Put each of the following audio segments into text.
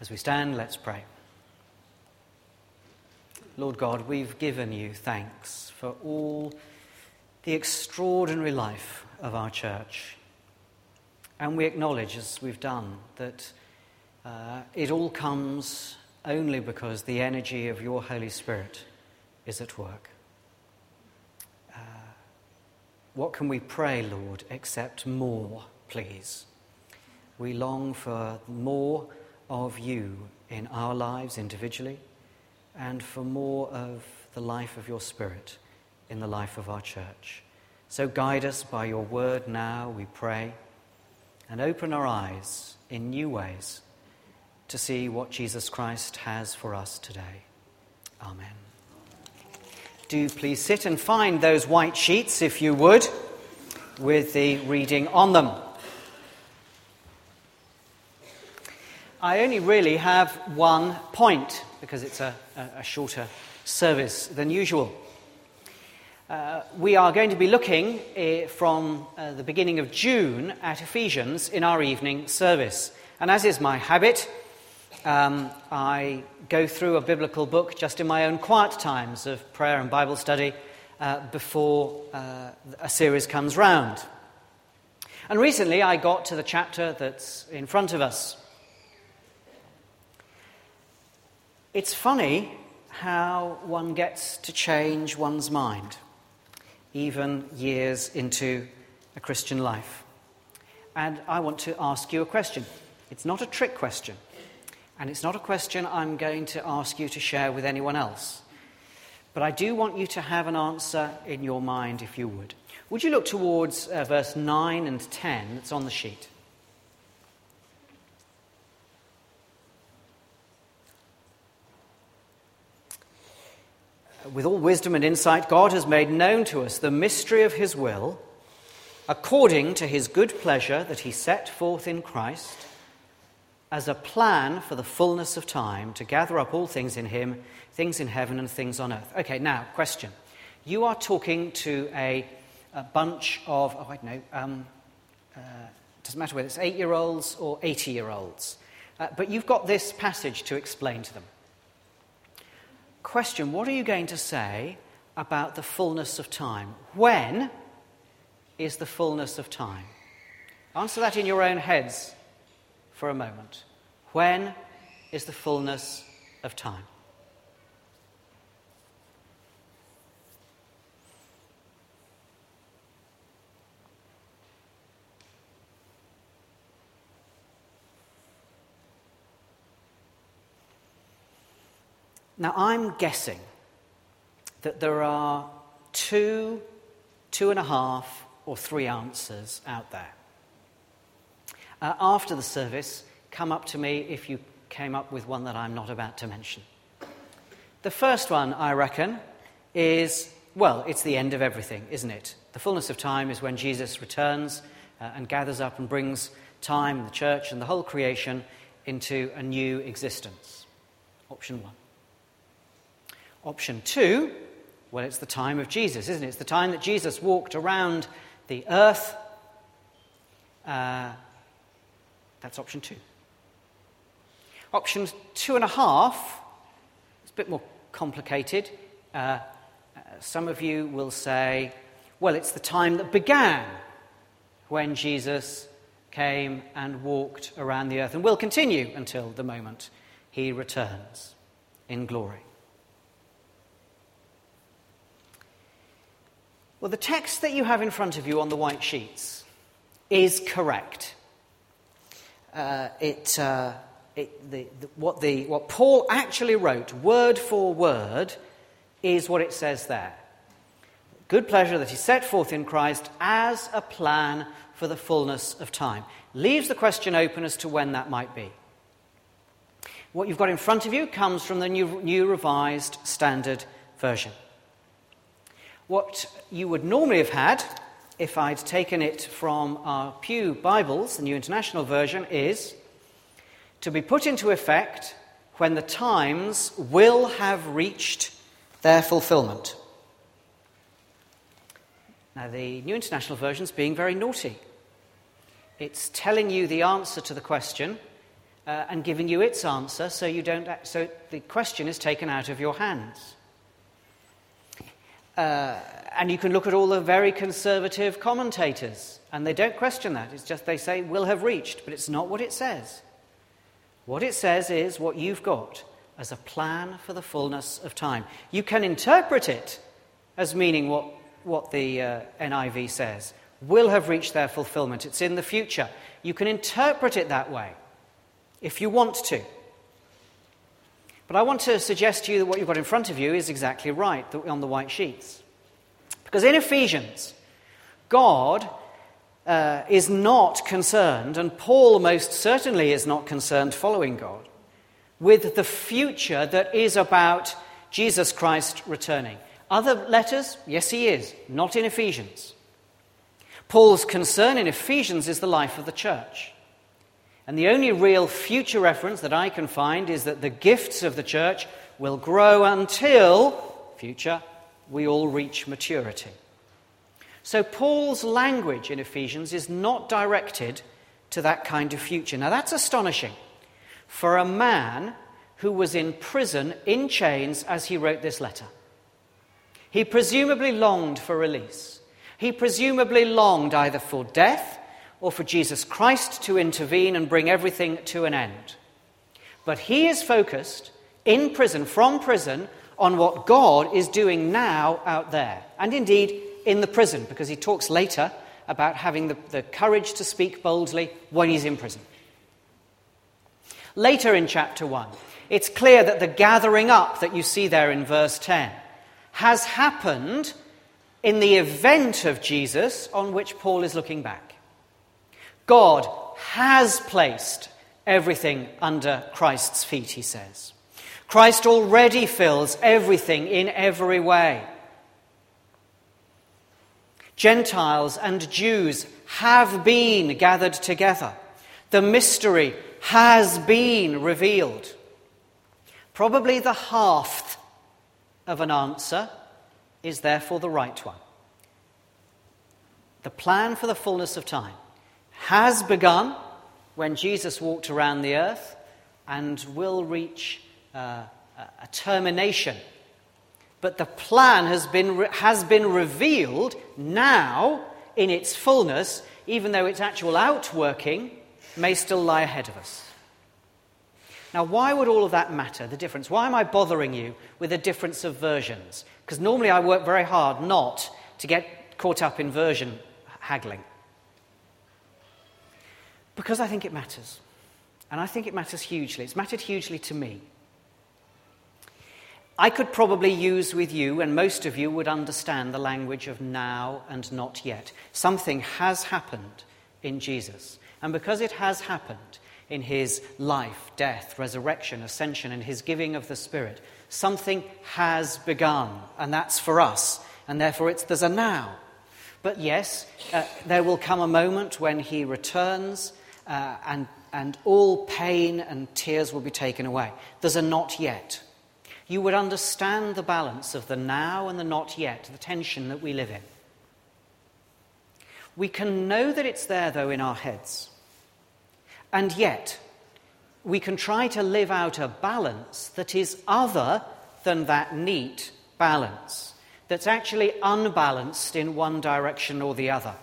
As we stand, let's pray. Lord God, we've given you thanks for all the extraordinary life of our church. And we acknowledge, as we've done, that uh, it all comes only because the energy of your Holy Spirit is at work. Uh, what can we pray, Lord, except more, please? We long for more of you in our lives individually and for more of the life of your Spirit in the life of our church. So guide us by your word now, we pray, and open our eyes in new ways to see what Jesus Christ has for us today. Amen. Do please sit and find those white sheets, if you would, with the reading on them. I only really have one point because it's a, a shorter service than usual. Uh, we are going to be looking uh, from uh, the beginning of June at Ephesians in our evening service. And as is my habit, um, I go through a biblical book just in my own quiet times of prayer and Bible study uh, before uh, a series comes round. And recently I got to the chapter that's in front of us. It's funny how one gets to change one's mind, even years into a Christian life. And I want to ask you a question. It's not a trick question, and it's not a question I'm going to ask you to share with anyone else. But I do want you to have an answer in your mind, if you would. Would you look towards uh, verse 9 and 10 that's on the sheet? With all wisdom and insight, God has made known to us the mystery of his will, according to his good pleasure that he set forth in Christ, as a plan for the fullness of time to gather up all things in him, things in heaven and things on earth. Okay, now, question. You are talking to a, a bunch of, oh, I don't know, um, uh, doesn't matter whether it's eight year olds or 80 year olds, uh, but you've got this passage to explain to them question what are you going to say about the fullness of time? When is the fullness of time? Answer that in your own heads for a moment. When is the fullness of time? Now, I'm guessing that there are two, two and a half, or three answers out there. Uh, after the service, come up to me if you came up with one that I'm not about to mention. The first one, I reckon, is well, it's the end of everything, isn't it? The fullness of time is when Jesus returns uh, and gathers up and brings time, the church, and the whole creation into a new existence. Option one. Option two, well, it's the time of Jesus, isn't it? It's the time that Jesus walked around the earth. Uh, that's option two. Option two and a half it's a bit more complicated. Uh, uh, some of you will say, well, it's the time that began when Jesus came and walked around the earth and will continue until the moment he returns in glory. Well, the text that you have in front of you on the white sheets is correct. Uh, it, uh, it, the, the, what, the, what Paul actually wrote, word for word, is what it says there. Good pleasure that he set forth in Christ as a plan for the fullness of time. Leaves the question open as to when that might be. What you've got in front of you comes from the New, new Revised Standard Version. What you would normally have had, if I'd taken it from our Pew Bibles, the New International Version, is to be put into effect when the times will have reached their fulfillment. Now, the New International Version is being very naughty. It's telling you the answer to the question uh, and giving you its answer so, you don't, so the question is taken out of your hands. Uh, and you can look at all the very conservative commentators, and they don't question that. It's just they say, will have reached, but it's not what it says. What it says is what you've got as a plan for the fullness of time. You can interpret it as meaning what, what the uh, NIV says will have reached their fulfillment. It's in the future. You can interpret it that way if you want to. But I want to suggest to you that what you've got in front of you is exactly right on the white sheets. Because in Ephesians, God uh, is not concerned, and Paul most certainly is not concerned following God, with the future that is about Jesus Christ returning. Other letters, yes, he is, not in Ephesians. Paul's concern in Ephesians is the life of the church. And the only real future reference that I can find is that the gifts of the church will grow until, future, we all reach maturity. So Paul's language in Ephesians is not directed to that kind of future. Now that's astonishing for a man who was in prison in chains as he wrote this letter. He presumably longed for release. He presumably longed either for death or for Jesus Christ to intervene and bring everything to an end. But he is focused in prison, from prison, on what God is doing now out there, and indeed in the prison, because he talks later about having the, the courage to speak boldly when he's in prison. Later in chapter 1, it's clear that the gathering up that you see there in verse 10 has happened in the event of Jesus on which Paul is looking back. God has placed everything under Christ's feet, he says. Christ already fills everything in every way. Gentiles and Jews have been gathered together. The mystery has been revealed. Probably the half of an answer is therefore the right one. The plan for the fullness of time has begun when Jesus walked around the earth and will reach uh, a termination. But the plan has been, has been revealed now in its fullness, even though its actual outworking may still lie ahead of us. Now, why would all of that matter, the difference? Why am I bothering you with a difference of versions? Because normally I work very hard not to get caught up in version haggling. Because I think it matters. And I think it matters hugely. It's mattered hugely to me. I could probably use with you, and most of you would understand the language of now and not yet. Something has happened in Jesus. And because it has happened, in his life, death, resurrection, ascension, and his giving of the Spirit. Something has begun, and that's for us, and therefore there's a now. But yes, uh, there will come a moment when he returns, uh, and, and all pain and tears will be taken away. There's a not yet. You would understand the balance of the now and the not yet, the tension that we live in. We can know that it's there, though, in our heads. And yet, we can try to live out a balance that is other than that neat balance, that's actually unbalanced in one direction or the other.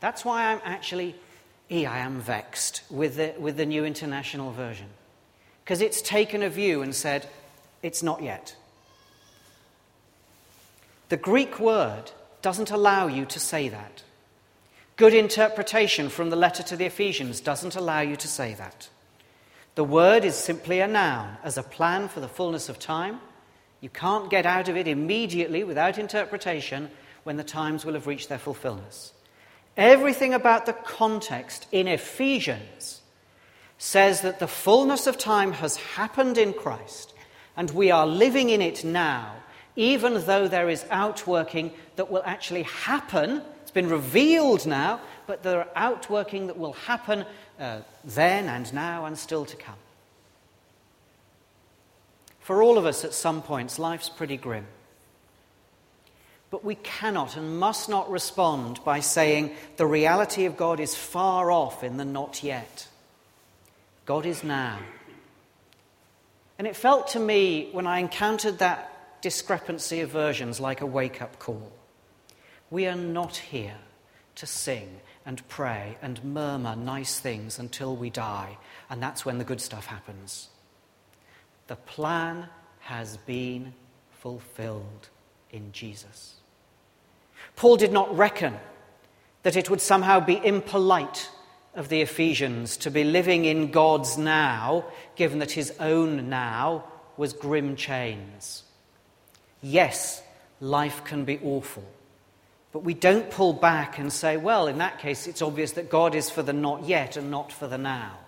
That's why I'm actually, I am vexed with the, with the New International Version. Because it's taken a view and said, it's not yet. The Greek word doesn't allow you to say that. Good interpretation from the letter to the Ephesians doesn't allow you to say that. The word is simply a noun, as a plan for the fullness of time. You can't get out of it immediately without interpretation when the times will have reached their fulfillment. Everything about the context in Ephesians says that the fullness of time has happened in Christ and we are living in it now, even though there is outworking that will actually happen It's been revealed now, but there are outworking that will happen uh, then and now and still to come. For all of us at some points, life's pretty grim. We cannot and must not respond by saying the reality of God is far off in the not yet. God is now. And it felt to me when I encountered that discrepancy of versions like a wake up call. We are not here to sing and pray and murmur nice things until we die, and that's when the good stuff happens. The plan has been fulfilled in Jesus. Paul did not reckon that it would somehow be impolite of the Ephesians to be living in God's now, given that his own now was grim chains. Yes, life can be awful, but we don't pull back and say, well, in that case, it's obvious that God is for the not yet and not for the now.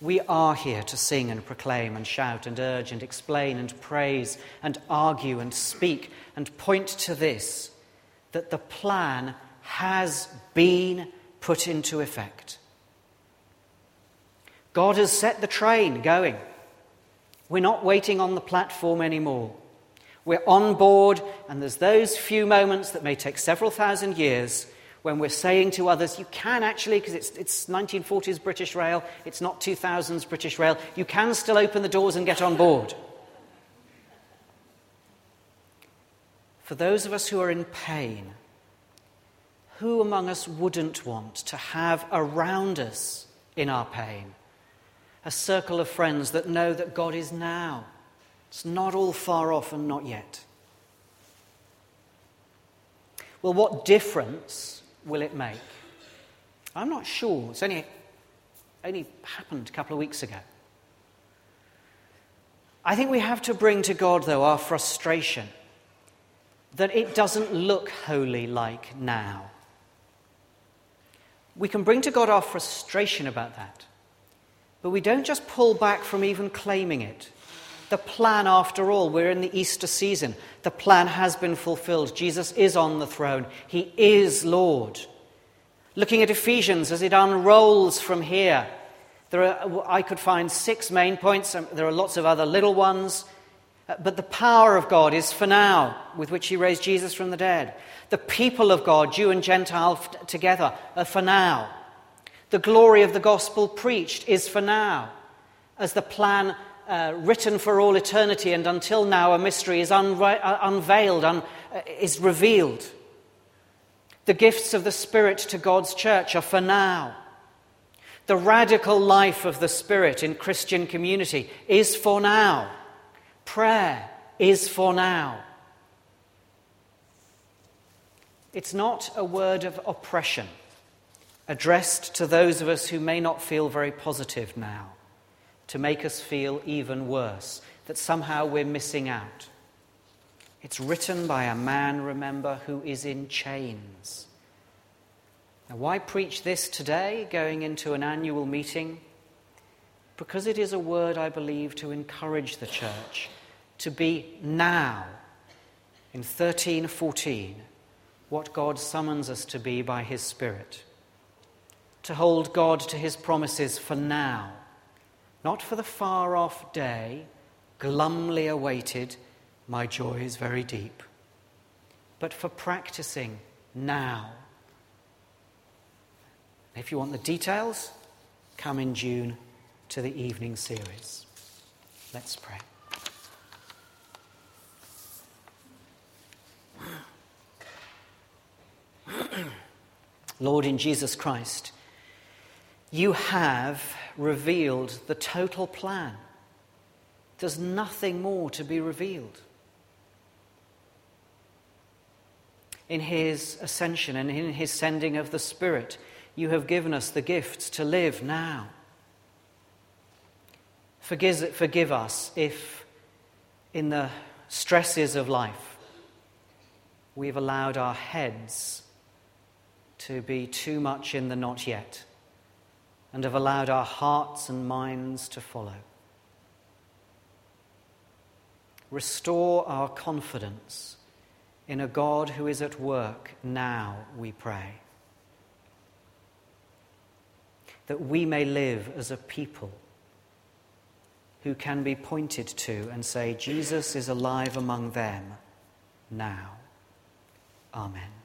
We are here to sing and proclaim and shout and urge and explain and praise and argue and speak and point to this that the plan has been put into effect. God has set the train going. We're not waiting on the platform anymore. We're on board, and there's those few moments that may take several thousand years when we're saying to others, you can actually, because it's, it's 1940s British Rail, it's not 2000s British Rail, you can still open the doors and get on board. For those of us who are in pain, who among us wouldn't want to have around us in our pain a circle of friends that know that God is now? It's not all far off and not yet. Well, what difference will it make? I'm not sure. It's only, only happened a couple of weeks ago. I think we have to bring to God, though, our frustration that it doesn't look wholly like now. We can bring to God our frustration about that, but we don't just pull back from even claiming it. The plan, after all, we're in the Easter season. The plan has been fulfilled. Jesus is on the throne, He is Lord. Looking at Ephesians as it unrolls from here, there are, I could find six main points. There are lots of other little ones. Uh, but the power of God is for now, with which He raised Jesus from the dead. The people of God, Jew and Gentile together, are for now. The glory of the gospel preached is for now, as the plan uh, written for all eternity and until now a mystery is unra- uh, unveiled, un- uh, is revealed. The gifts of the Spirit to God's church are for now. The radical life of the Spirit in Christian community is for now. Prayer is for now. It's not a word of oppression addressed to those of us who may not feel very positive now, to make us feel even worse, that somehow we're missing out. It's written by a man, remember, who is in chains. Now, why preach this today, going into an annual meeting? Because it is a word, I believe, to encourage the church to be now, in 1314, what God summons us to be by His Spirit. To hold God to His promises for now, not for the far off day, glumly awaited, my joy is very deep, but for practicing now. If you want the details, come in June to the evening series. Let's pray. Lord, in Jesus Christ, you have revealed the total plan. There's nothing more to be revealed. In his ascension and in his sending of the Spirit, you have given us the gifts to live now. Forgive, forgive us if, in the stresses of life, we've allowed our heads to be too much in the not yet and have allowed our hearts and minds to follow. Restore our confidence in a God who is at work now, we pray. That we may live as a people who can be pointed to and say, Jesus is alive among them now. Amen.